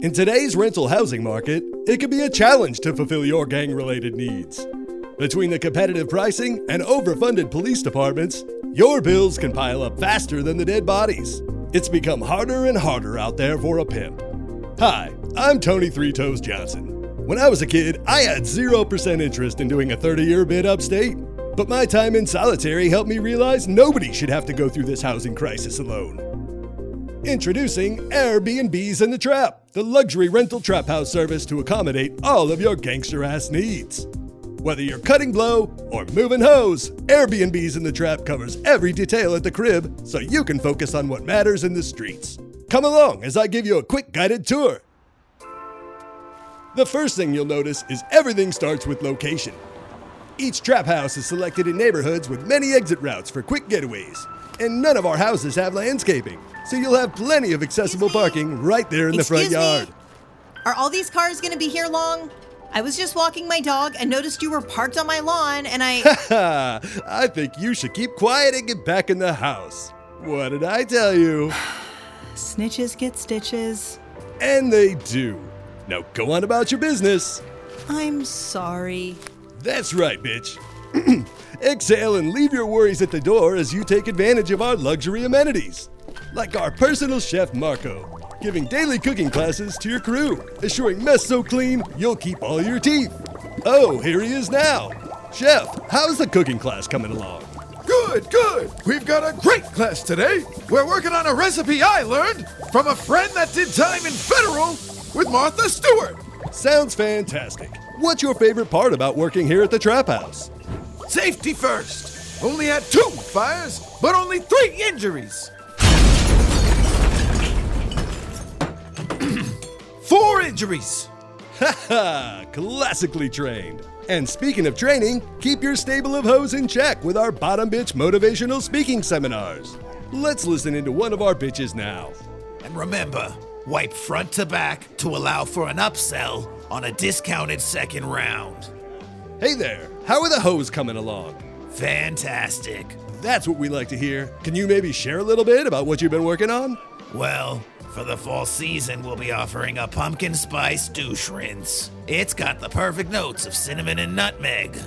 In today's rental housing market, it can be a challenge to fulfill your gang related needs. Between the competitive pricing and overfunded police departments, your bills can pile up faster than the dead bodies. It's become harder and harder out there for a pimp. Hi, I'm Tony Three Toes Johnson. When I was a kid, I had 0% interest in doing a 30 year bid upstate. But my time in solitary helped me realize nobody should have to go through this housing crisis alone. Introducing Airbnbs in the Trap, the luxury rental trap house service to accommodate all of your gangster ass needs. Whether you're cutting blow or moving hoes, Airbnbs in the Trap covers every detail at the crib so you can focus on what matters in the streets. Come along as I give you a quick guided tour. The first thing you'll notice is everything starts with location. Each trap house is selected in neighborhoods with many exit routes for quick getaways. And none of our houses have landscaping, so you'll have plenty of accessible parking right there in the front Excuse me? yard. Are all these cars gonna be here long? I was just walking my dog and noticed you were parked on my lawn, and I. Ha! I think you should keep quiet and get back in the house. What did I tell you? Snitches get stitches. And they do. Now go on about your business. I'm sorry. That's right, bitch. Exhale and leave your worries at the door as you take advantage of our luxury amenities. Like our personal chef Marco, giving daily cooking classes to your crew, assuring mess so clean you'll keep all your teeth. Oh, here he is now. Chef, how's the cooking class coming along? Good, good. We've got a great class today. We're working on a recipe I learned from a friend that did time in federal with Martha Stewart. Sounds fantastic. What's your favorite part about working here at the Trap House? Safety first. Only had two fires, but only three injuries. Four injuries. Ha! ha! Classically trained. And speaking of training, keep your stable of hoes in check with our bottom bitch motivational speaking seminars. Let's listen into one of our bitches now. And remember, wipe front to back to allow for an upsell on a discounted second round. Hey there, how are the hoes coming along? Fantastic. That's what we like to hear. Can you maybe share a little bit about what you've been working on? Well, for the fall season, we'll be offering a pumpkin spice douche rinse. It's got the perfect notes of cinnamon and nutmeg.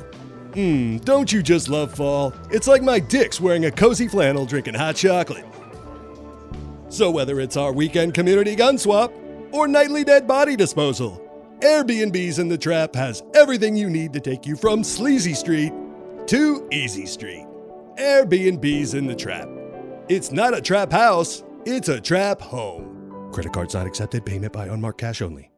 Mmm, don't you just love fall? It's like my dick's wearing a cozy flannel drinking hot chocolate. So whether it's our weekend community gun swap or nightly dead body disposal, Airbnbs in the Trap has everything you need to take you from Sleazy Street to Easy Street. Airbnbs in the Trap. It's not a trap house, it's a trap home. Credit cards not accepted, payment by unmarked cash only.